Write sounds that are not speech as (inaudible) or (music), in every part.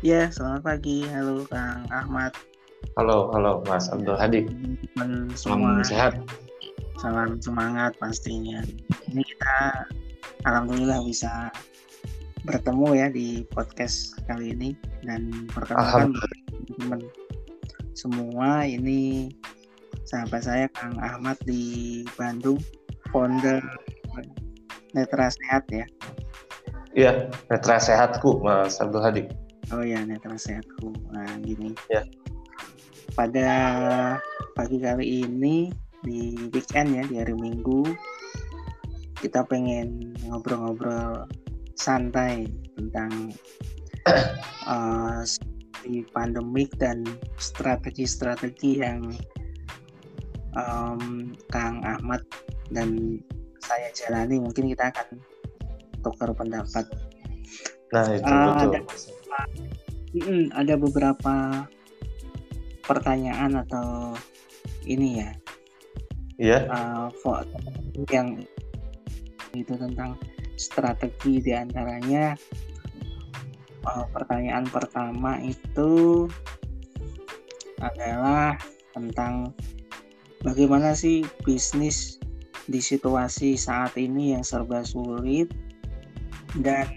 Ya, selamat pagi. Halo Kang Ahmad. Halo, halo Mas Abdul Hadi. Teman Salam semua. sehat. Salam semangat pastinya. Ini kita alhamdulillah bisa bertemu ya di podcast kali ini dan perkenalkan teman-teman semua ini sahabat saya Kang Ahmad di Bandung, founder Netra Sehat ya. Iya, netra sehatku Mas Abdul Hadi. Oh ya, Sehatku. Nah, gini. Ya. Pada pagi kali ini di weekend ya, di hari Minggu, kita pengen ngobrol-ngobrol santai tentang (clears throat) uh, di pandemik dan strategi-strategi yang um, Kang Ahmad dan saya jalani. Mungkin kita akan tukar pendapat. Nah, itu Ah, betul. ada- Mm-mm, ada beberapa pertanyaan atau ini ya. Iya, uh, fo- yang itu tentang strategi di antaranya uh, pertanyaan pertama itu adalah tentang bagaimana sih bisnis di situasi saat ini yang serba sulit dan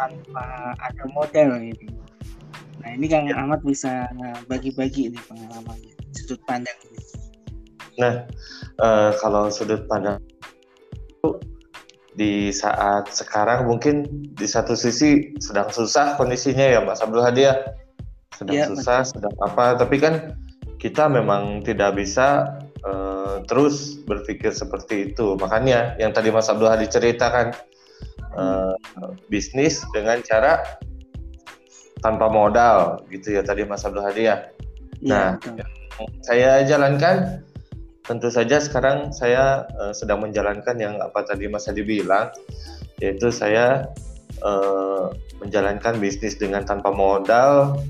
tanpa ada modal gitu. Nah ini Kang Ahmad bisa bagi-bagi nih pengalamannya sudut pandang ini. Eh, kalau sudut pandang di saat sekarang mungkin di satu sisi sedang susah kondisinya ya Mas Abdul Hadi ya. Sedang Iya, susah, sedang apa, tapi kan kita memang tidak bisa eh, terus berpikir seperti itu. Makanya yang tadi Mas Abdul Hadi ceritakan eh, bisnis dengan cara tanpa modal gitu ya tadi Mas Abdul Hadi ya. Iya, Nah, betul. saya jalankan tentu saja sekarang saya eh, sedang menjalankan yang apa tadi Mas Hadi bilang yaitu saya eh, menjalankan bisnis dengan tanpa modal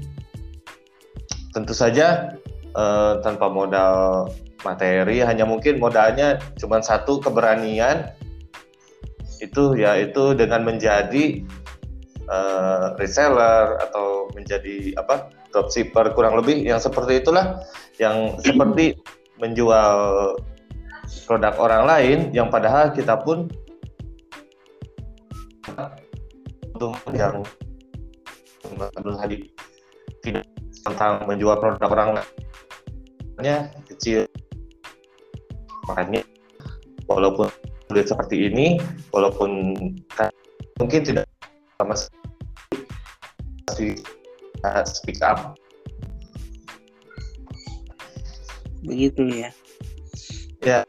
tentu saja eh, tanpa modal materi hanya mungkin modalnya cuma satu keberanian itu yaitu dengan menjadi eh, reseller atau menjadi apa dropshipper kurang lebih yang seperti itulah yang seperti menjual produk orang lain yang padahal kita pun yang tidak tentang menjual produk orang lainnya kecil. Makanya walaupun sulit seperti ini walaupun kan mungkin tidak sama sekali uh, speak up begitu ya. Ya.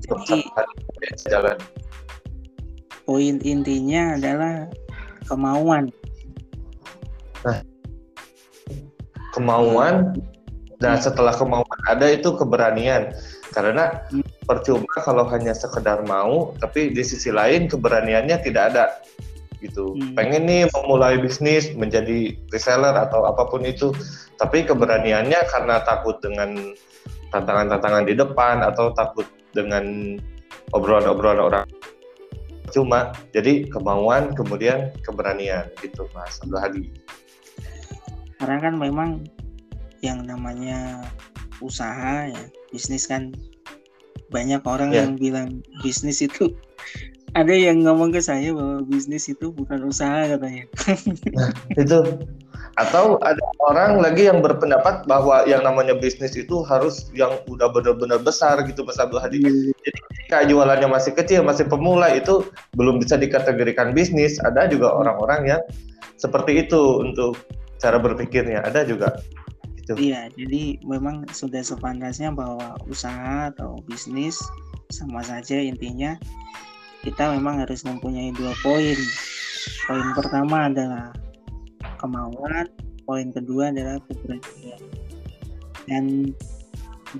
Jadi jalan poin intinya adalah kemauan. kemauan dan setelah kemauan ada itu keberanian karena percuma kalau hanya sekedar mau tapi di sisi lain keberaniannya tidak ada. Gitu. Hmm. pengen nih memulai bisnis menjadi reseller atau apa pun itu tapi keberaniannya karena takut dengan tantangan-tantangan di depan atau takut dengan obrolan-obrolan orang. Cuma jadi kemauan kemudian keberanian gitu mas Abdul Hadi Karena kan memang yang namanya usaha ya, bisnis kan banyak orang Ya. yang bilang bisnis itu ada yang ngomong ke saya bahwa bisnis itu bukan usaha katanya. itu atau ada orang lagi yang berpendapat bahwa yang namanya bisnis itu harus yang udah benar-benar besar gitu Mas Abdul Hadi. Jika jualannya masih kecil, masih pemula itu belum bisa dikategorikan bisnis. Ada juga orang-orang yang seperti itu untuk cara berpikirnya. Ada juga. Gitu. Iya, jadi memang sudah sepantasnya bahwa usaha atau bisnis sama saja intinya kita memang harus mempunyai dua poin. Poin pertama adalah kemauan, poin kedua adalah keberanian. Dan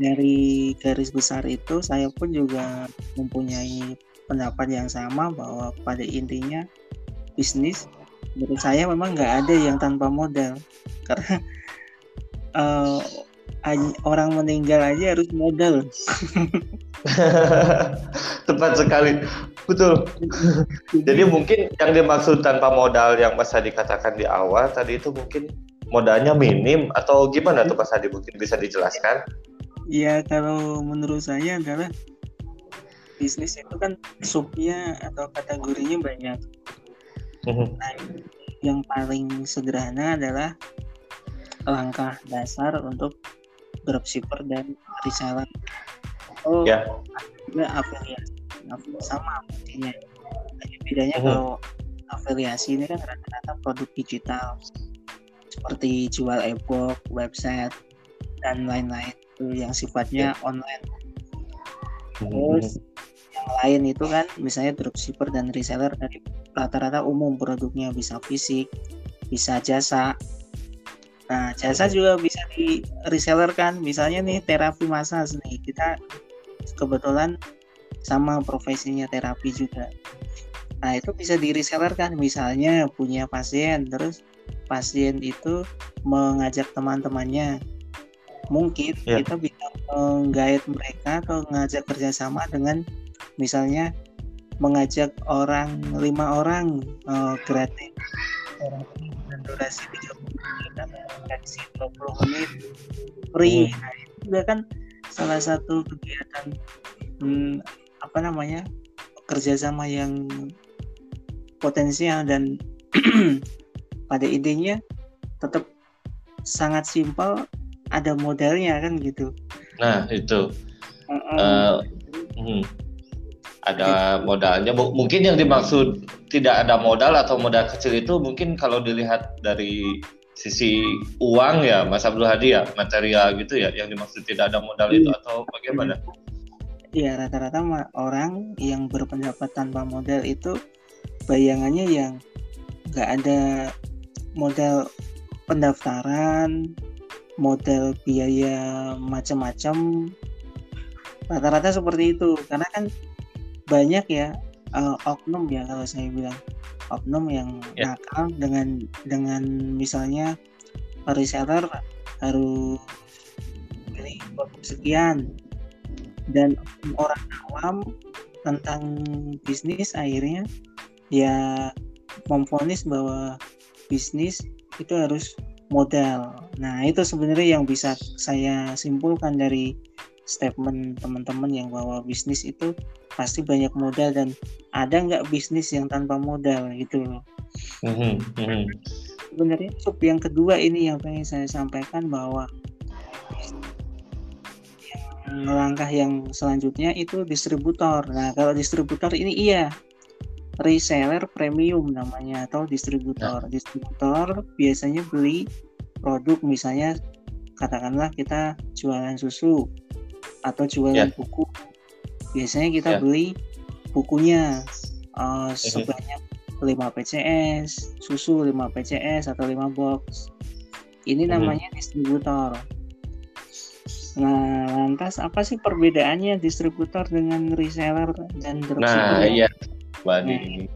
dari garis besar itu saya pun juga mempunyai pendapat yang sama bahwa pada intinya bisnis menurut saya memang nggak ada yang tanpa modal (laughs) karena aj- orang meninggal aja harus modal (laughs) Tepat sekali. betul. Jadi mungkin yang dimaksud tanpa modal yang Mas Hadi katakan di awal tadi itu mungkin modalnya minim atau gimana tuh Mas Hadi mungkin bisa dijelaskan? Ya kalau menurut saya adalah bisnis itu kan subnya atau kategorinya banyak. Mhm. Nah, yang paling sederhana adalah langkah dasar untuk dropshipper dan reseller. Oh, Ya. juga afiliasi Af- sama artinya. Hanya bedanya Mhm. kalau afiliasi ini kan rata-rata produk digital seperti jual e-book, website dan lain-lain itu yang sifatnya online. Terus yang lain itu kan misalnya dropshipper dan reseller dari rata-rata umum produknya bisa fisik, bisa jasa. Nah, jasa juga bisa di reseller kan. Misalnya nih terapi massage nih. Kita kebetulan sama profesinya terapi juga. Nah, itu bisa di reseller kan. Misalnya punya pasien terus pasien itu mengajak teman-temannya. Mungkin Ya. kita bisa menggait mereka atau mengajak kerjasama dengan misalnya mengajak orang lima orang eh, gratis dengan durasi 30 menit atau durasi 20 menit free Hmm. nah itu juga kan salah satu kegiatan hmm, apa namanya kerjasama yang potensial dan (clears throat) pada intinya tetap sangat simpel ada modalnya kan gitu Nah, itu. Mm-mm. Eh, hmm. Ada modalnya. Mungkin yang dimaksud tidak ada modal atau modal kecil itu mungkin kalau dilihat dari sisi uang ya, Mas Abdul Hadi ya, material gitu ya, yang dimaksud tidak ada modal itu atau bagaimana? Iya rata-rata orang yang berpendapat tanpa modal itu bayangannya yang nggak ada modal pendaftaran, modal biaya macam-macam. Rata-rata seperti itu karena kan banyak ya eh, oknum ya kalau saya bilang oknum yang Ya. nakal dengan dengan misalnya reseller harus beli produk sekian dan orang awam tentang bisnis akhirnya ya memfonis bahwa bisnis itu harus modal. Nah itu sebenarnya yang bisa saya simpulkan dari statement teman-teman yang bahwa bisnis itu pasti banyak modal dan ada nggak bisnis yang tanpa modal gitu loh. Mhm, mhm. Sebenarnya sub yang kedua ini yang pengen saya sampaikan bahwa langkah yang selanjutnya itu distributor. Nah kalau distributor ini iya reseller premium namanya atau distributor. Distributor biasanya beli produk misalnya katakanlah kita jualan susu atau jualan Ya. buku. Biasanya kita Ya. beli bukunya eh, sebanyak 5 PCS, susu 5 PCS atau 5 box. Ini Mhm. namanya distributor. Nah, lantas apa sih perbedaannya distributor dengan reseller dan dropshipper? Nah, iya. Wadi.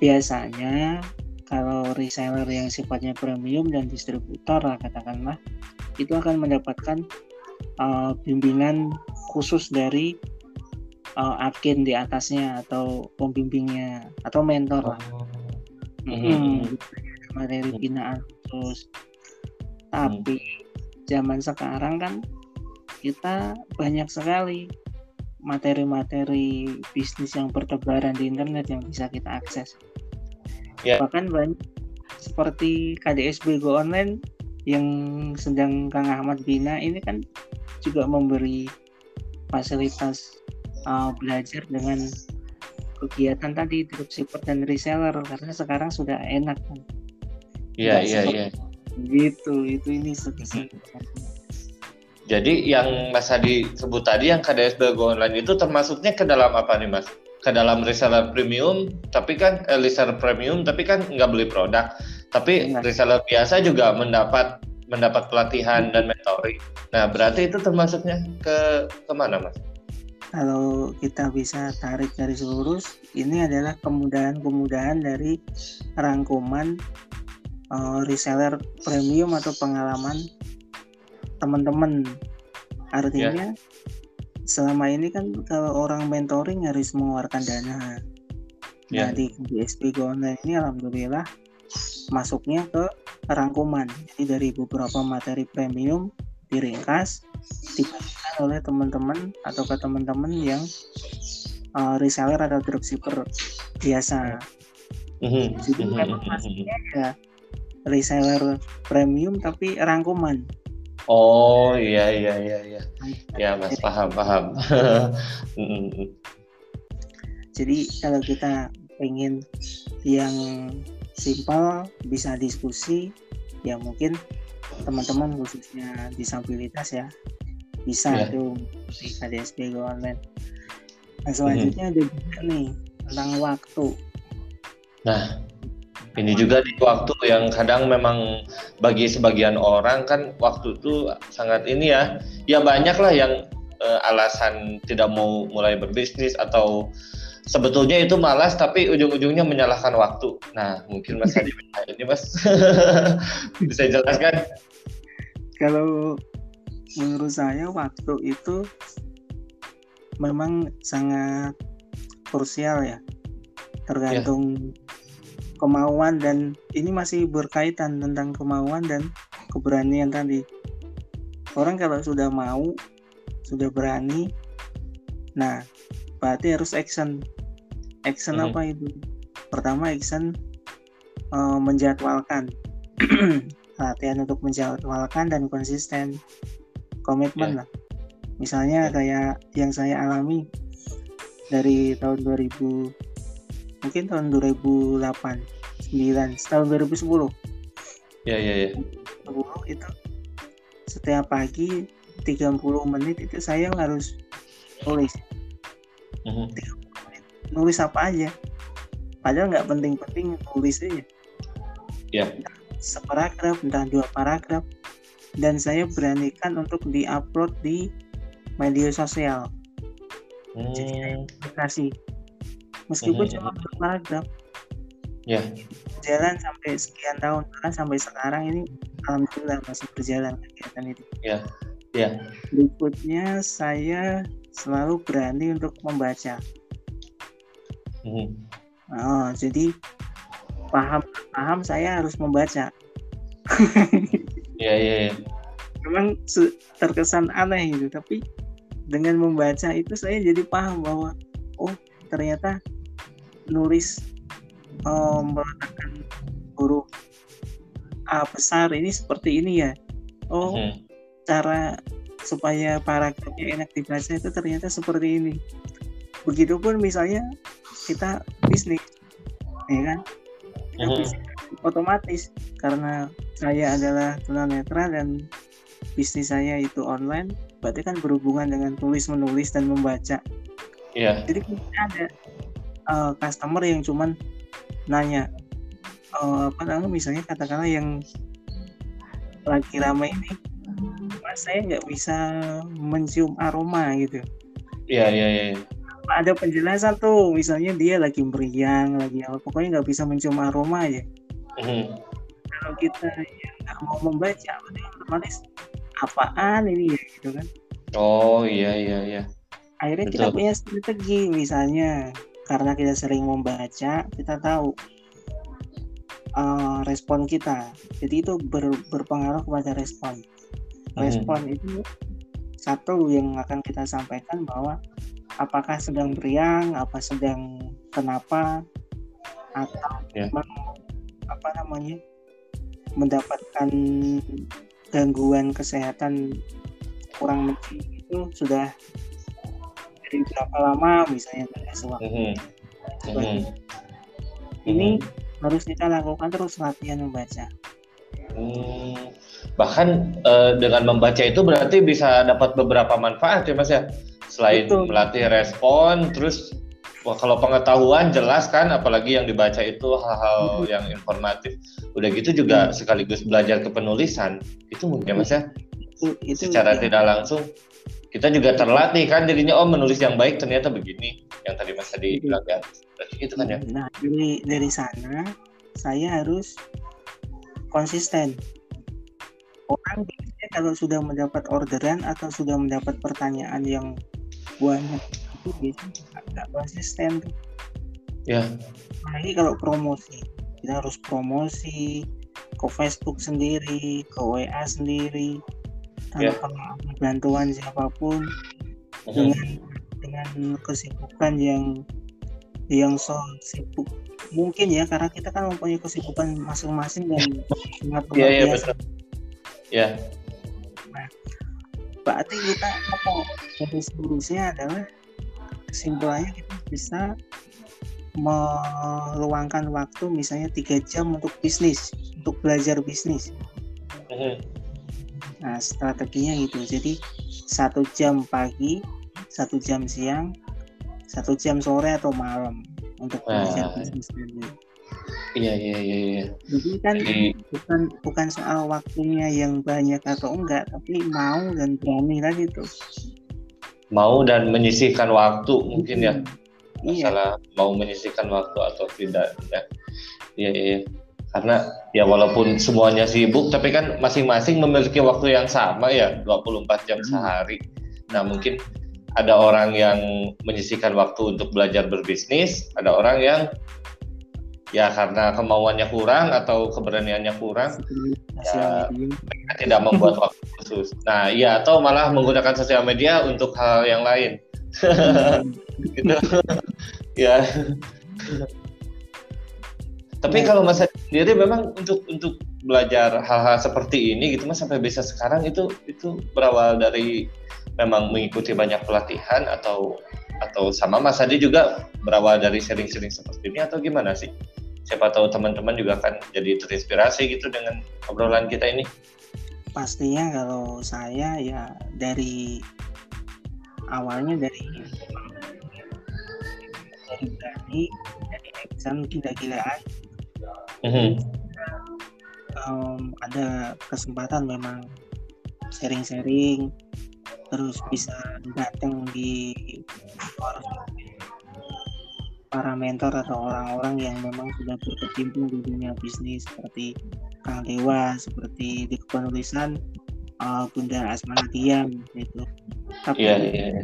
biasanya kalau reseller yang sifatnya premium dan distributor lah katakanlah itu akan mendapatkan uh, bimbingan khusus dari uh, agen di atasnya atau pembimbingnya atau mentor lah. Mhm. Mm, materi binaan khusus tapi zaman sekarang kan kita banyak sekali materi-materi bisnis yang bertebaran di internet yang bisa kita akses. Ya. bahkan banyak seperti KDSB Go Online yang sedang Kang Ahmad bina ini kan juga memberi fasilitas uh, belajar dengan kegiatan tadi dropshipper dan reseller karena sekarang sudah enak kan Iya, iya, iya. gitu itu ini sedikit Jadi yang Mas Hadi sebut tadi yang KDSB Go Online itu termasuknya ke dalam apa nih Mas? Ke dalam reseller premium, tapi kan eh, reseller premium, tapi kan nggak beli produk. Tapi Enggak. reseller biasa juga mendapat mendapat pelatihan dan mentoring. Nah berarti itu termasuknya ke ke mana Mas? kalau kita bisa tarik dari lurus ini adalah kemudahan-kemudahan dari rangkuman uh, reseller premium atau pengalaman teman-teman artinya selama ini kan kalau orang mentoring harus mengeluarkan dana. Ya. Nah di GSP Go Online ini alhamdulillah masuknya ke rangkuman. Jadi dari beberapa materi premium diringkas dibagikan oleh teman-teman atau ke teman-teman yang uh, reseller atau dropshipper biasa. Mhm, Jadi mhm, memang mhm, mhm. ya reseller premium tapi rangkuman. Oh iya iya iya iya. Ya Mas paham paham. (laughs) Mhm, mhm. Jadi kalau kita pengen yang simpel bisa diskusi ya mungkin teman-teman khususnya disabilitas ya bisa Ya. tuh di KDSP Go Online. Nah selanjutnya ada juga nih tentang waktu. Nah, ini juga di waktu yang kadang memang bagi sebagian orang kan waktu itu sangat ini ya. Ya banyak lah yang eh, alasan tidak mau mulai berbisnis atau sebetulnya itu malas tapi ujung-ujungnya menyalahkan waktu. Nah, mungkin Mas Hadi (laughs) ini Mas (laughs) bisa jelaskan? Kalau menurut saya waktu itu memang sangat krusial ya tergantung kemauan dan ini masih berkaitan tentang kemauan dan keberanian tadi orang kalau sudah mau sudah berani nah berarti harus action action Mhm. apa itu pertama action eh, menjadwalkan (clears throat) latihan untuk menjadwalkan dan konsisten komitmen Ya. lah misalnya Ya. kayak yang saya alami dari tahun 2000 mungkin tahun 2008 9 tahun 2010 Ya ya ya. 10 itu setiap pagi 30 menit itu saya harus nulis Mhm. nulis apa aja padahal nggak penting-penting nulis aja Ya. separagraf entah dua paragraf dan saya beranikan untuk diupload di media sosial Hmm, aplikasi meskipun Mhm. cuma dua paragraf Ya. jalan sampai sekian tahun bahkan sampai sekarang ini alhamdulillah masih berjalan kegiatan itu Ya. Ya. berikutnya saya selalu berani untuk membaca Mhm. oh, jadi paham paham saya harus membaca Ya ya ya. memang terkesan aneh gitu tapi dengan membaca itu saya jadi paham bahwa oh ternyata nulis um, meletakkan huruf A besar ini seperti ini ya oh Mhm. cara supaya paragrafnya enak dibaca itu ternyata seperti ini begitupun misalnya kita bisnis ya kan Kita Mhm. bisnis otomatis karena saya adalah tunanetra dan bisnis saya itu online berarti kan berhubungan dengan tulis menulis dan membaca Ya. jadi kita ada uh, customer yang cuman nanya uh, apa namanya misalnya katakanlah yang lagi ramai ini saya nggak bisa mencium aroma gitu Ya ya ya. ada penjelasan tuh misalnya dia lagi meriang lagi apa pokoknya nggak bisa mencium aroma ya Mhm. kalau kita nggak mau membaca otomatis apaan ini ya gitu kan Oh iya iya iya. akhirnya kita Betul. punya strategi misalnya karena kita sering membaca kita tahu uh, respon kita jadi itu ber- berpengaruh kepada respon Mhm. respon itu satu yang akan kita sampaikan bahwa apakah sedang beriang apa sedang kenapa atau Ya. memang apa namanya mendapatkan gangguan kesehatan kurang lebih itu sudah dari berapa lama misalnya dari sewaktu Mhm. Mhm. ini Mhm. harus kita lakukan terus latihan membaca Hmm, bahkan eh, dengan membaca itu berarti bisa dapat beberapa manfaat ya mas ya? Selain Betul. melatih respon terus wah kalau pengetahuan jelas kan apalagi yang dibaca itu hal-hal yang informatif. Udah gitu juga sekaligus belajar kepenulisan itu mungkin ya mas ya? Itu itu secara ya, tidak langsung. Kita juga terlatih kan jadinya oh menulis yang baik ternyata begini yang tadi mas tadi Betul. bilang ya. Berarti gitu kan ya? Nah dari dari sana saya harus konsisten orang biasanya kalau sudah mendapat orderan atau sudah mendapat pertanyaan yang banyak itu biasanya nggak konsisten tuh ya apalagi kalau promosi kita harus promosi ke Facebook sendiri ke WA sendiri tanpa yeah. bantuan siapa pun uh-huh. dengan dengan kesibukan yang yang so sibuk mungkin ya karena kita kan mempunyai kesibukan masing-masing dan (laughs) sangat luar yeah, biasa. Yeah, Ya. Nah, berarti kita apa dari seluruhnya adalah kesimpulannya kita bisa meluangkan waktu misalnya tiga jam untuk bisnis untuk belajar bisnis. Uh-huh. Nah strateginya gitu. Jadi satu jam pagi, satu jam siang, satu jam sore atau malam untuk belajar bisnis dulu. Iya iya iya. iya. Jadi kan Jadi... bukan bukan soal waktunya yang banyak atau enggak, tapi mau dan berani tadi tuh. Mau dan menyisihkan waktu mungkin ya. Iya. Masalah iya. mau menyisihkan waktu atau tidak ya. Iya iya. Karena ya walaupun semuanya sibuk tapi kan masing-masing memiliki waktu yang sama ya 24 jam hmm. sehari. Nah, mungkin ada orang yang menyisihkan waktu untuk belajar berbisnis, ada orang yang ya karena kemauannya kurang atau keberaniannya kurang ya mereka tidak membuat (laughs) waktu khusus. Nah iya atau malah menggunakan sosial media untuk hal yang lain. (laughs) Gitu. Ya. Tapi kalau mas sendiri memang untuk untuk belajar hal-hal seperti ini gitu mas sampai bisa sekarang itu itu berawal dari memang mengikuti banyak pelatihan atau atau sama Mas Adi juga berawal dari sering-sering seperti ini atau gimana sih? Siapa tahu teman-teman juga akan jadi terinspirasi gitu dengan obrolan kita ini. Pastinya kalau saya ya dari awalnya dari dari berani dari action gila-gilaan mm-hmm. um, ada kesempatan memang sharing-sharing terus bisa datang di para mentor atau orang-orang yang memang sudah berkecimpung di dunia bisnis seperti Kang Dewa, seperti di kepenulisan uh, Bunda Asmana Diam gitu. Tapi yeah, yeah. Iya.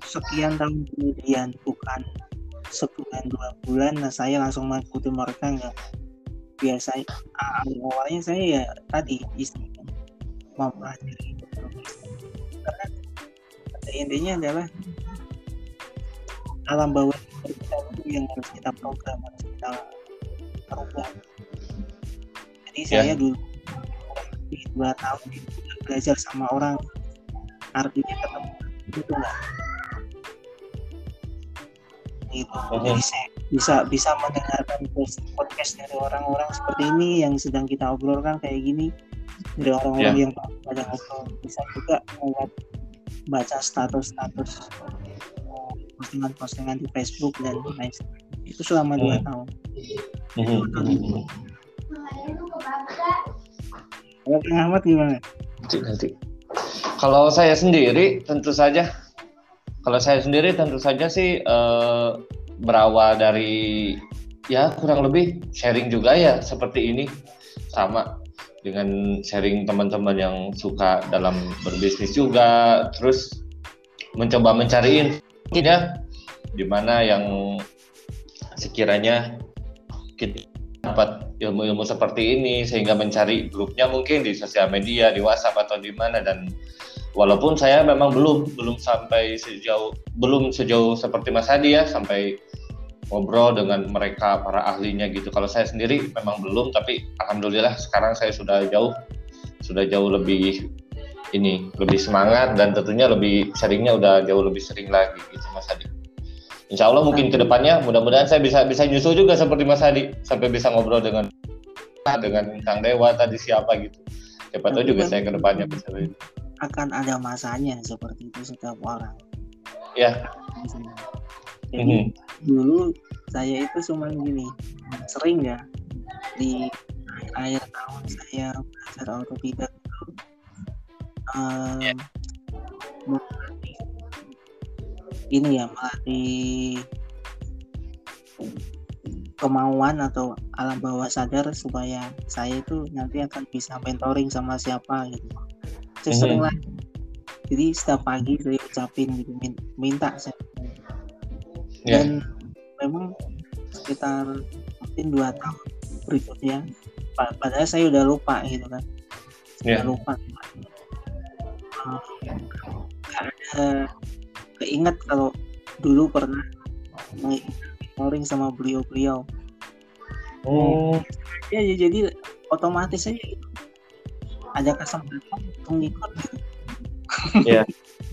sekian tahun kemudian bukan sebulan dua bulan, nah saya langsung mengikuti mereka nggak biasa awalnya saya ya tadi istri mempelajari karena intinya adalah alam bawah yang harus kita program harus kita program jadi yeah. saya dulu di dua tahun belajar sama orang artinya ketemu itu enggak gitu jadi saya bisa bisa mendengarkan podcast dari orang-orang seperti ini yang sedang kita obrolkan kayak gini. Dari orang-orang yeah. yang pada ngobrol bisa juga melihat baca status-status postingan-postingan di Facebook dan lain sebagainya itu selama hmm. dua tahun. Hmm. Kalau Kang Ahmad gimana? Nanti, nanti. Kalau saya sendiri tentu saja, kalau saya sendiri tentu saja sih eh, berawal dari ya kurang lebih sharing juga ya seperti ini sama dengan sharing teman-teman yang suka dalam berbisnis juga, terus mencoba mencari ya di mana yang sekiranya kita dapat ilmu-ilmu seperti ini sehingga mencari grupnya mungkin di sosial media di WhatsApp atau di mana dan walaupun saya memang belum belum sampai sejauh belum sejauh seperti Mas Hadi ya sampai ngobrol dengan mereka para ahlinya gitu. Kalau saya sendiri memang belum tapi alhamdulillah sekarang saya sudah jauh sudah jauh lebih ini lebih semangat dan tentunya lebih seringnya udah jauh lebih sering lagi gitu Mas Hadi. Insya Allah mungkin ke depannya mudah-mudahan saya bisa bisa nyusul juga seperti Mas Hadi sampai bisa ngobrol dengan dengan Kang Dewa tadi siapa gitu. Siapa tahu juga saya ke depannya bisa akan ada masanya seperti itu setiap orang. Ya. Jadi mm -hmm. dulu saya itu cuma gini sering ya di akhir tahun saya belajar autodidak um, yeah. ini ya melatih kemauan atau alam bawah sadar supaya saya itu nanti akan bisa mentoring sama siapa gitu. Saya sering lah jadi setiap pagi saya ucapin gitu minta saya Ya. dan memang sekitar mungkin dua tahun berikutnya pa- padahal saya udah lupa gitu kan Ya. udah lupa ada keinget kalau dulu pernah mengiring sama beliau-beliau. Hmm, ya ya, jadi otomatis aja gitu. Ada kesempatan untuk ngikut gitu.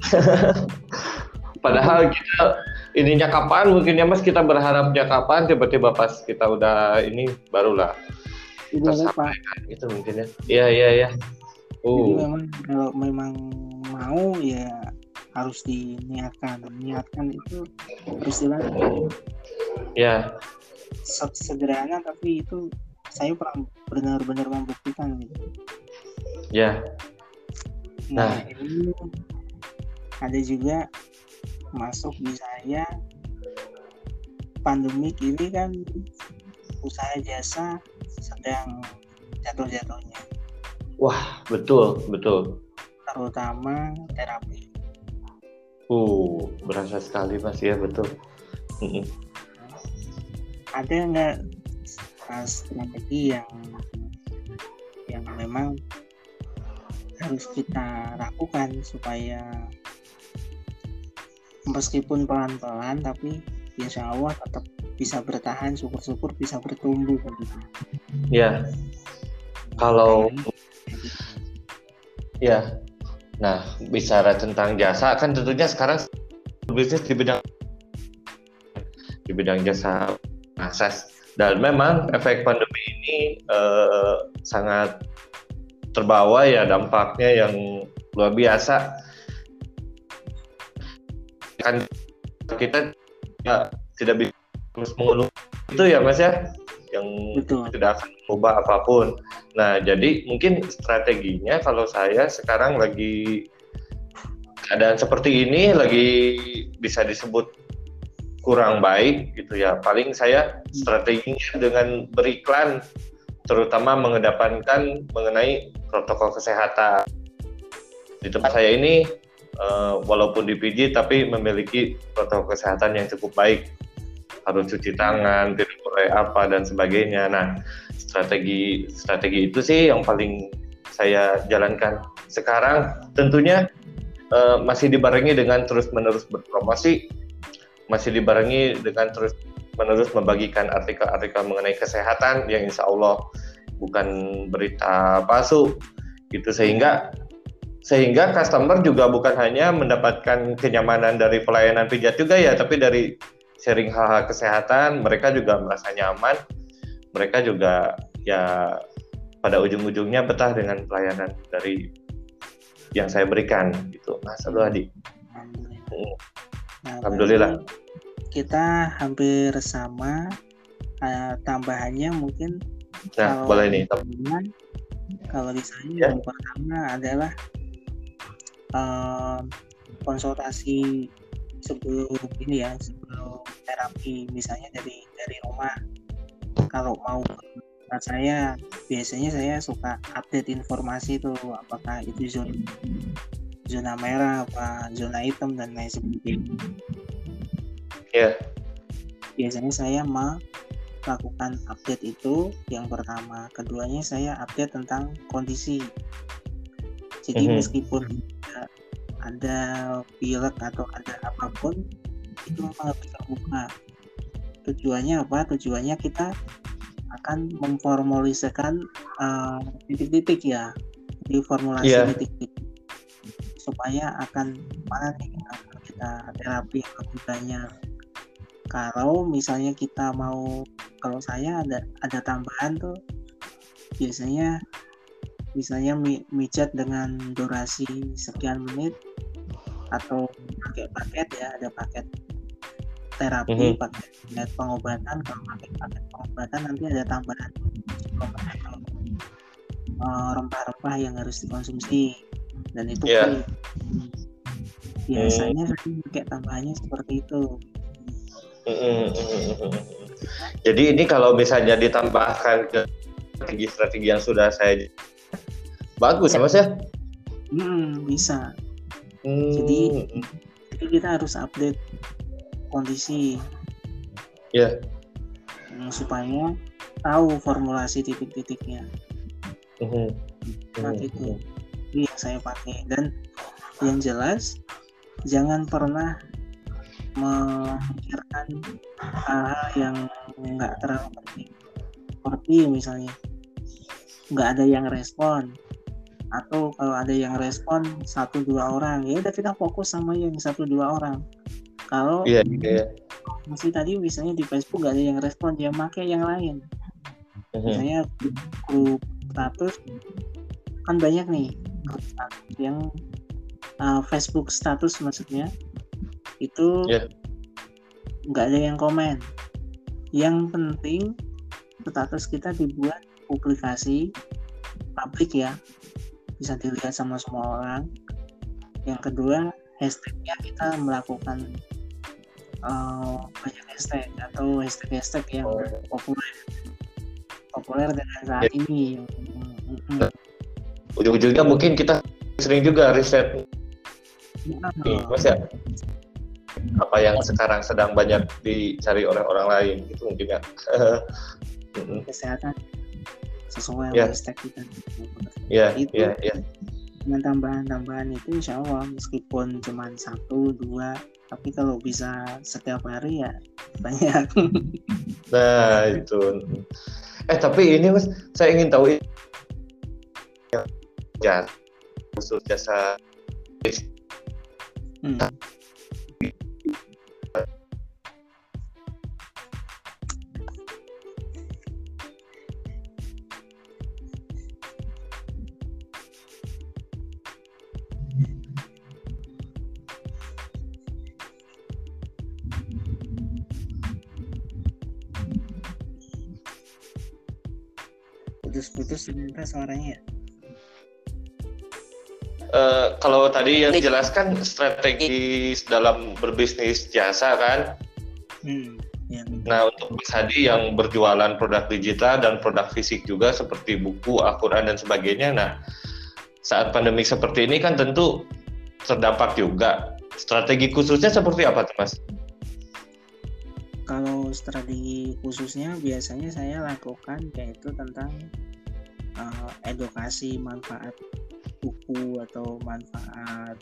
(laughs) Padahal kita ininya kapan? Mungkin ya mas kita berharapnya kapan? Tiba-tiba pas kita udah ini barulah lupa. itu mungkin ya. Iya iya iya. Jadi Uh, memang kalau memang mau ya harus diniatkan. Niatkan itu harus dilakukan ya. Se- sederhana tapi itu saya pernah benar-benar membuktikan gitu. Ya. Nah, Nah. ini ada juga masuk di saya. Pandemik ini kan usaha jasa sedang jatuh-jatuhnya betul betul. terutama terapi Uh berasa sekali mas ya betul. Ada nggak uh, strategi yang yang memang harus kita lakukan supaya meskipun pelan-pelan tapi insya Allah tetap bisa bertahan syukur-syukur bisa bertumbuh begitu. Ya kalau ya nah bicara tentang jasa kan tentunya sekarang bisnis di bidang di bidang jasa akses. Dan memang efek pandemi ini eh, sangat terbawa ya dampaknya yang luar biasa. Kan kita ya, tidak bisa terus mengeluh itu ya mas ya yang Betul. tidak akan mengubah apa pun. Nah jadi mungkin strateginya kalau saya sekarang lagi keadaan seperti ini lagi bisa disebut kurang baik gitu ya. Paling saya strateginya dengan beriklan terutama mengedepankan mengenai protokol kesehatan. Di tempat saya ini eh, walaupun di PJ tapi memiliki protokol kesehatan yang cukup baik harus cuci tangan tidak boleh apa dan sebagainya. Nah strategi strategi itu sih yang paling saya jalankan. Sekarang tentunya eh, masih dibarengi dengan terus menerus berpromosi masih dibarengi dengan terus menerus membagikan artikel-artikel mengenai kesehatan yang insya Allah bukan berita palsu. Gitu sehingga sehingga customer juga bukan hanya mendapatkan kenyamanan dari pelayanan pijat juga ya tapi dari sharing hal-hal kesehatan mereka juga merasa nyaman mereka juga ya pada ujung-ujungnya betah dengan pelayanan dari yang saya berikan gitu Mas Abdul Hadi Alhamdulillah. Nah, Alhamdulillah. Kita hampir sama. Eh, tambahannya mungkin nah Kalau- boleh nih Kemudian, kalau di saya Ya. yang pertama adalah eh, konsultasi sebelum ini ya sebelum terapi misalnya dari dari rumah kalau mau saya biasanya saya suka update informasi tuh apakah itu zona zona merah apa zona hitam dan lain sebagainya Ya. biasanya saya melakukan update itu yang pertama keduanya saya update tentang kondisi jadi Mhm. meskipun ada, pilek atau ada apa pun itu harus terbuka tujuannya apa? Tujuannya kita akan memformulasikan eh, titik-titik ya di formulasi Iya. titik-titik. Supaya akan mana nih akan kita terapi banyak kalau misalnya kita mau kalau saya ada ada tambahan tuh biasanya misalnya mi- mijat dengan durasi sekian menit atau pakai paket ya ada paket terapi Mhm. paket paket pengobatan kalau pakai paket pengobatan nanti ada tambahan eh, rempah-rempah yang harus dikonsumsi dan itu Iya. free. biasanya saya pakai tambahannya seperti itu Jadi ini kalau misalnya ditambahkan ke strategi-strategi yang sudah saya bagus ya mas ya. Hmm, bisa hmm. jadi jadi kita harus update kondisi ya yeah. supaya tahu formulasi titik-titiknya mm-hmm. nah mm-hmm. itu ini yang saya pakai dan yang jelas jangan pernah memikirkan hal-hal yang nggak terlalu penting seperti misalnya nggak ada yang respon atau kalau ada yang respon satu dua orang ya udah kita fokus sama yang satu dua orang kalau iya yeah, yeah. masih tadi misalnya di Facebook nggak ada yang respon dia pakai yang lain uh-huh. misalnya grup status kan banyak nih grup status yang uh, Facebook status maksudnya itu yeah. nggak ada yang komen yang penting status kita dibuat publikasi publik ya bisa dilihat sama semua orang. Yang kedua hashtagnya kita melakukan uh, banyak hashtag atau hashtag-hashtag yang oh. populer. Populer dengan saat ya. ini. Ujung-ujungnya mungkin kita sering juga riset. Nih mas ya. Apa yang sekarang sedang banyak dicari oleh orang lain itu mungkin ya. (laughs) Kesehatan sesuai yeah. hashtag kita. Iya, iya, iya. Dengan tambahan-tambahan itu insya Allah meskipun cuma satu dua tapi kalau bisa setiap hari ya banyak. (laughs) nah itu. Eh tapi ini mas, saya ingin tahu ya khusus jasa hmm. Ternyata suaranya ya. Uh, kalau tadi yang dijelaskan strategi dalam berbisnis jasa kan. Hmm, ya. Nah untuk Mas Hadi yang berjualan produk digital dan produk fisik juga seperti buku, Al-Quran dan sebagainya. Nah saat pandemi seperti ini kan tentu terdampak juga. Strategi khususnya seperti apa tuh Mas? Kalau strategi khususnya biasanya saya lakukan yaitu tentang uh, edukasi manfaat buku atau manfaat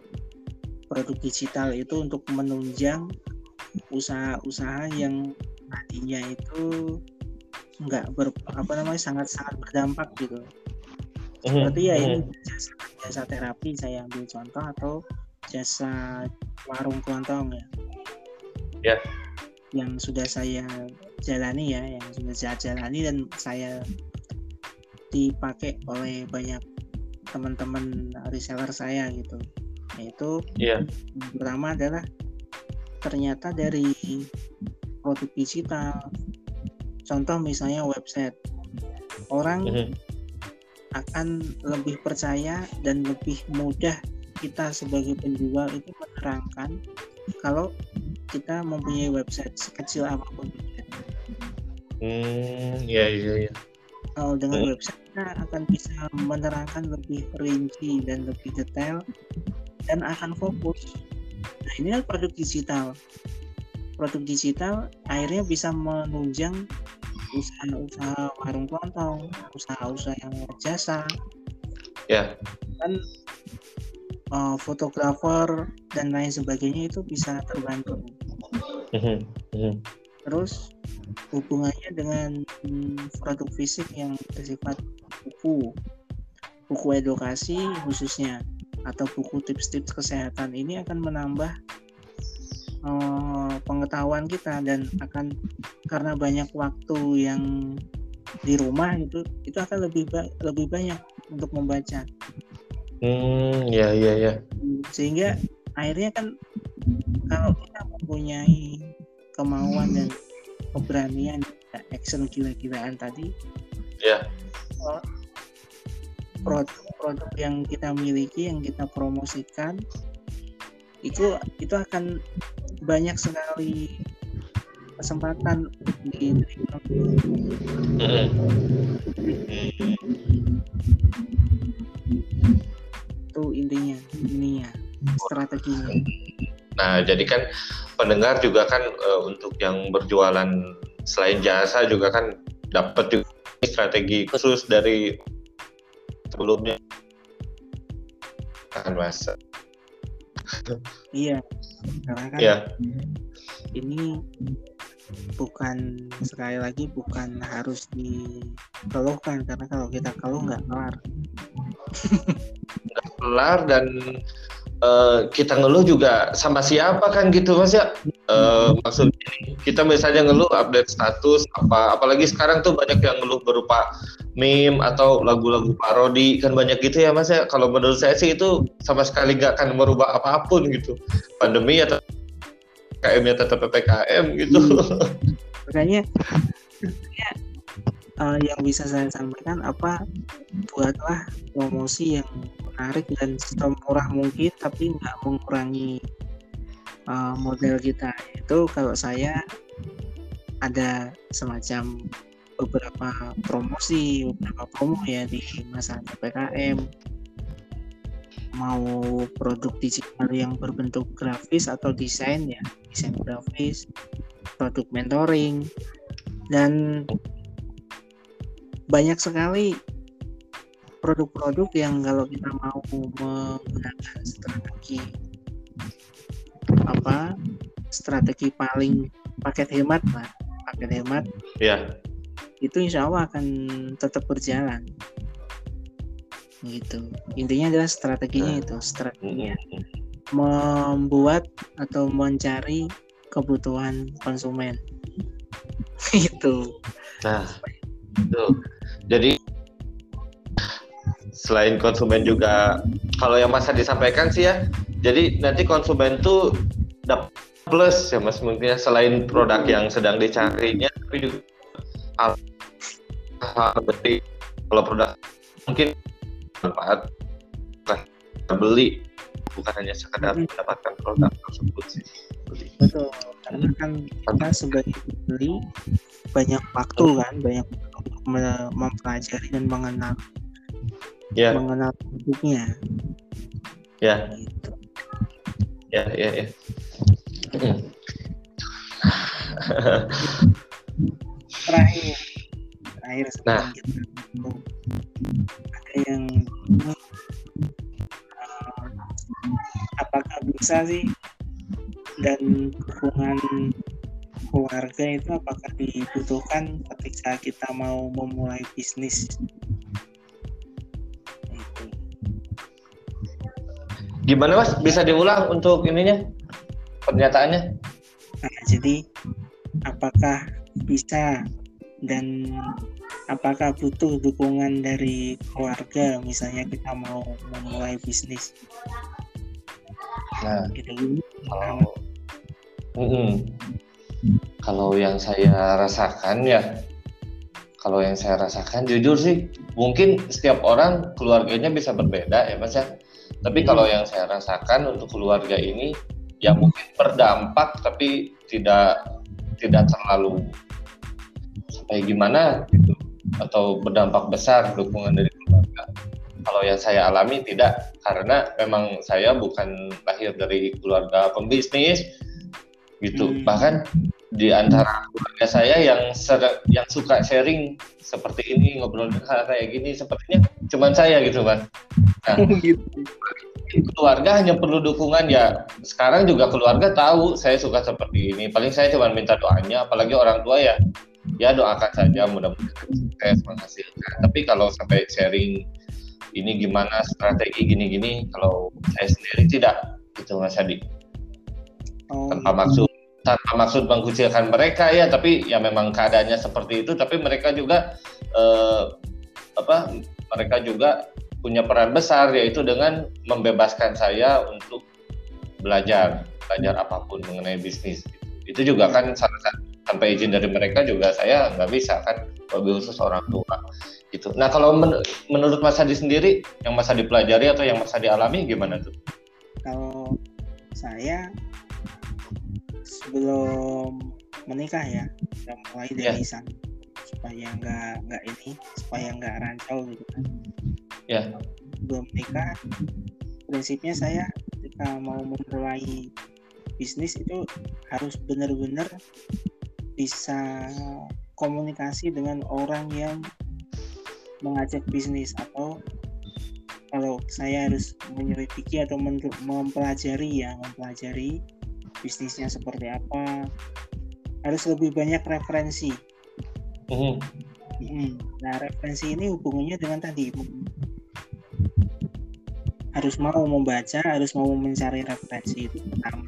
produk digital itu untuk menunjang usaha-usaha yang tadinya itu nggak ber apa namanya sangat sangat berdampak gitu. Mhm, seperti ya ini mhm. jasa, jasa terapi saya ambil contoh atau jasa warung kelontong ya. Ya. Yang sudah saya jalani ya yang sudah saya jalani dan saya dipakai oleh banyak teman-teman reseller saya gitu yaitu yeah. yang pertama adalah ternyata dari produk digital contoh misalnya website orang mm -hmm. akan lebih percaya dan lebih mudah kita sebagai penjual itu menerangkan kalau kita mempunyai website sekecil apa pun hmm ya ya ya kalau dengan hmm. website kita akan bisa menerangkan lebih rinci dan lebih detail dan akan fokus. Nah ini kan produk digital. Produk digital akhirnya bisa menunjang usaha-usaha warung kelontong, usaha-usaha yang jasa. Ya. Dan uh, fotografer dan lain sebagainya itu bisa terbantu. Mhm, mhm. Terus hubungannya dengan produk fisik yang bersifat buku buku edukasi khususnya atau buku tips-tips kesehatan ini akan menambah uh, pengetahuan kita dan akan karena banyak waktu yang di rumah itu itu akan lebih ba lebih banyak untuk membaca. Hmm, ya ya ya. Sehingga akhirnya kan kalau kita mempunyai kemauan dan keberanian action gila-gilaan tadi ya produk-produk yang kita miliki yang kita promosikan itu itu akan banyak sekali kesempatan di itu intinya ininya strateginya. Nah, jadi kan pendengar juga kan uh, untuk yang berjualan selain jasa juga kan dapat juga strategi khusus dari sebelumnya. Kan mas. Iya. Karena kan ya. ini bukan sekali lagi bukan harus dikeluhkan karena kalau kita keluh nggak kelar. Nggak kelar dan uh, kita ngeluh juga sama siapa kan gitu mas ya? Uh, maksudnya kita misalnya ngeluh update status apa apalagi sekarang tuh banyak yang ngeluh berupa meme atau lagu-lagu parodi kan banyak gitu ya mas ya? Kalau menurut saya sih itu sama sekali nggak akan merubah apa pun gitu. Pandemi atau PPKM ya tetap PPKM gitu. (laughs) Makanya ya, (laughs) uh, yang bisa saya sampaikan apa buatlah promosi yang menarik dan semurah mungkin tapi nggak mengurangi uh, model kita. Itu kalau saya ada semacam beberapa promosi beberapa promo ya di masa ppkm mau produk digital yang berbentuk grafis atau desain ya desain grafis produk mentoring dan banyak sekali produk-produk yang kalau kita mau menggunakan strategi apa strategi paling paket hemat lah paket hemat ya itu insya Allah akan tetap berjalan. Gitu. Intinya adalah strateginya nah. itu strateginya membuat atau mencari kebutuhan konsumen. (laughs) Itu nah itu jadi selain konsumen juga kalau yang masa disampaikan sih ya jadi nanti konsumen tuh dapat plus ya mas mungkin ya, selain produk yang sedang dicarinya tapi juga hal penting. Kalau produk mungkin manfaat beli bukan hanya sekedar hmm. mendapatkan produk tersebut sih. Betul karena kan kita sebagai pembeli banyak waktu kan banyak mempelajari dan mengenal ya. mengenal produknya ya gitu. ya ya ya terakhir terakhir nah. kita ada yang uh, apakah bisa sih dan dukungan keluarga itu apakah dibutuhkan ketika kita mau memulai bisnis Gimana mas? Bisa diulang untuk ininya pernyataannya? Nah, jadi apakah bisa dan apakah butuh dukungan dari keluarga misalnya kita mau memulai bisnis nah gitu kalau mm -hmm. Kalau yang saya rasakan ya kalau yang saya rasakan jujur sih mungkin setiap orang keluarganya bisa berbeda ya mas ya tapi kalau yang saya rasakan untuk keluarga ini ya mungkin berdampak tapi tidak tidak terlalu sampai gimana gitu atau berdampak besar dukungan dari keluarga. Kalau yang saya alami tidak karena memang saya bukan lahir dari keluarga pembisnis gitu. Hmm. Bahkan di antara keluarga saya yang ser yang suka sharing seperti ini ngobrol hal kayak gini sepertinya cuma saya gitu kan. Nah, (laughs) gitu. keluarga hanya perlu dukungan ya. Sekarang juga keluarga tahu saya suka seperti ini. Paling saya cuma minta doanya, apalagi orang tua ya ya doakan saja mudah-mudahan sukses menghasilkan tapi kalau sampai sharing ini gimana strategi gini-gini kalau saya sendiri tidak itu Mas Adi oh. tanpa maksud tanpa maksud mengkucilkan mereka ya tapi ya memang keadaannya seperti itu tapi mereka juga eh, apa mereka juga punya peran besar yaitu dengan membebaskan saya untuk belajar belajar apa pun mengenai bisnis itu juga kan tanpa izin dari mereka juga saya nggak bisa kan lebih khusus orang tua gitu. Nah kalau men menurut Mas Hadi sendiri yang Mas Hadi pelajari atau yang Mas Hadi alami gimana tuh? Kalau saya sebelum menikah ya, udah mulai dari yeah. sana supaya nggak nggak ini supaya nggak rancau gitu kan. Ya. Yeah. Belum menikah, prinsipnya saya kita mau memulai bisnis itu harus benar-benar bisa komunikasi dengan orang yang mengajak bisnis atau kalau saya harus menyelidiki atau mempelajari ya mempelajari bisnisnya seperti apa harus lebih banyak referensi. Mm. nah referensi ini hubungannya dengan tadi harus mau membaca harus mau mencari referensi itu pertama.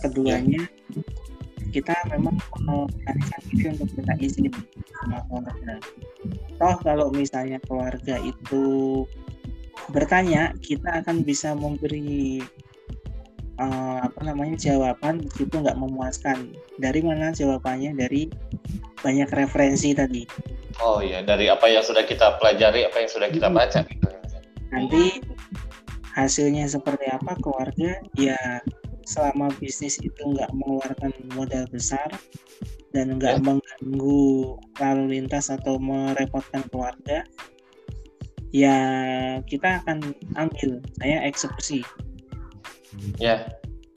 Keduanya kita memang melarikan diri untuk minta izin sama keluarga. Toh kalau misalnya keluarga itu bertanya kita akan bisa memberi uh, apa namanya jawaban itu nggak memuaskan. Dari mana jawabannya? Dari banyak referensi tadi. Oh iya dari apa yang sudah kita pelajari apa yang sudah kita baca gitu. Nanti hasilnya seperti apa keluarga? Ya selama bisnis itu nggak mengeluarkan modal besar dan nggak ya. mengganggu lalu lintas atau merepotkan keluarga ya kita akan ambil saya eksekusi ya.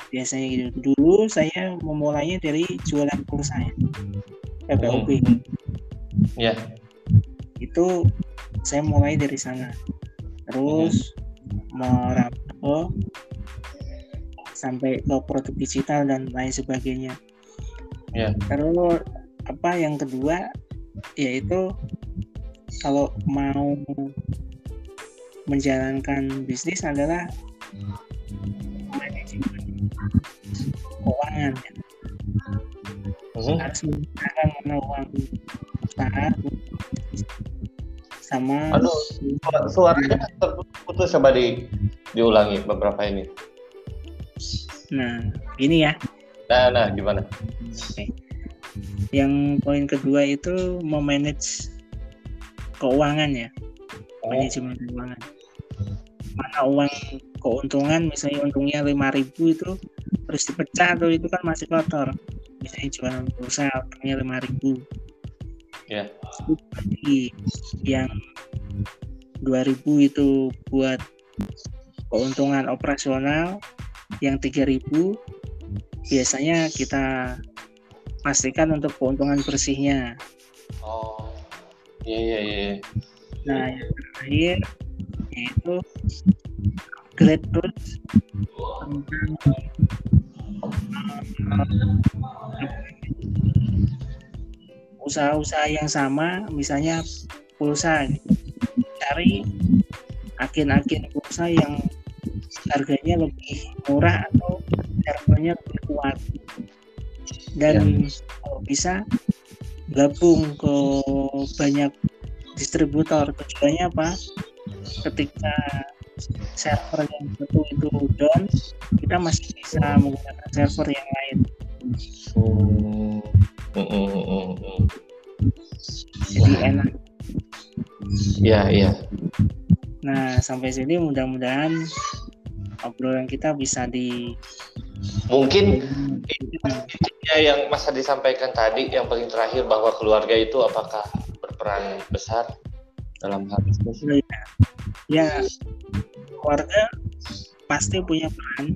Biasanya gitu. Dulu saya memulainya dari jualan pulsa ya. Hmm. ya. Itu saya mulai dari sana. Terus hmm. merambah sampai ke produk digital dan lain sebagainya. Yeah. Terus apa yang kedua? Yaitu kalau mau menjalankan bisnis adalah keuangan ya. Uh-huh. harus menggunakan mana uang usaha sama aduh suaranya terputus coba di diulangi beberapa ini nah ini ya nah nah gimana Oke. yang poin kedua itu memanage keuangan ya oh. manajemen keuangan mana uang keuntungan misalnya untungnya lima ribu itu terus dipecah atau itu kan masih kotor. Misalnya jualan pulsa untungnya lima ribu. Ya. Yeah. yang 2000 itu buat keuntungan operasional yang 3000 biasanya kita pastikan untuk keuntungan bersihnya. Oh iya iya iya. Nah yang terakhir yaitu tentang usaha-usaha yang sama misalnya pulsa. Cari agen-agen pulsa yang harganya lebih murah atau servernya lebih kuat. Dan ya. kalau bisa gabung ke banyak distributor. Tujuannya apa? Ketika server yang satu itu down kita masih bisa menggunakan server yang lain oh. Mm, mm, mm, Jadi enak. Iya, iya. Nah, sampai sini mudah-mudahan obrolan kita bisa di mungkin ya yang masa disampaikan tadi yang paling terakhir bahwa keluarga itu apakah berperan besar dalam hal bisnis? Ya, ya keluarga pasti punya peran,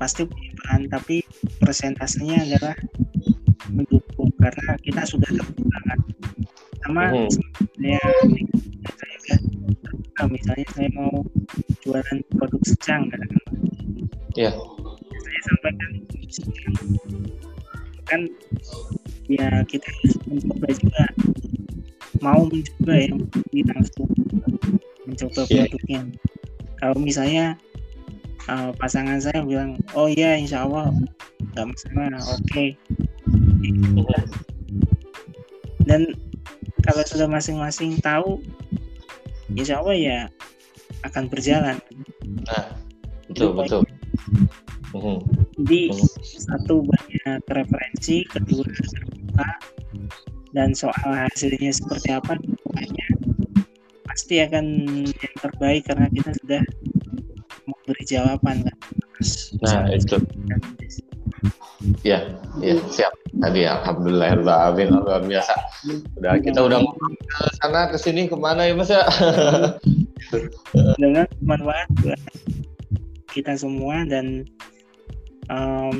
pasti punya peran, tapi persentasenya adalah mendukung karena kita sudah terbuka. Kan sama hmm. saya saya kan misalnya saya mau jualan produk secang kan? Ya saya sampaikan kan ya kita mencoba juga mau mencoba ya langsung. Mencoba yeah. produknya. Kalau misalnya uh, pasangan saya bilang oh iya insya Allah nggak masalah oke. Okay dan kalau sudah masing-masing tahu insya Allah ya akan berjalan. Nah betul Jadi, betul. Jadi uh-huh. satu banyak referensi kedua terbuka dan soal hasilnya seperti apa pokoknya pasti akan yang terbaik karena kita sudah memberi jawaban kan nah itu. ya ya siap. Tadi alhamdulillah amin luar biasa. Udah kita udah ke sana ke sini ke mana ya mas ya? (laughs) Dengan bermanfaat buat kita semua dan um,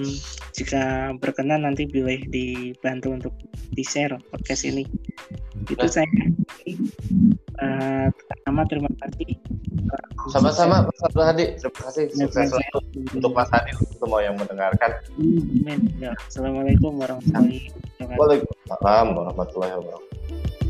jika berkenan nanti boleh dibantu untuk di share podcast ini. Itu nah. saya. Uh, pertama terima kasih. Sama-sama Mas Abdul Hadi. Terima kasih. Sukses selalu untuk Mas Hadi untuk semua yang mendengarkan. Amin. Ya. Assalamualaikum warahmatullahi wabarakatuh. Waalaikumsalam warahmatullahi wabarakatuh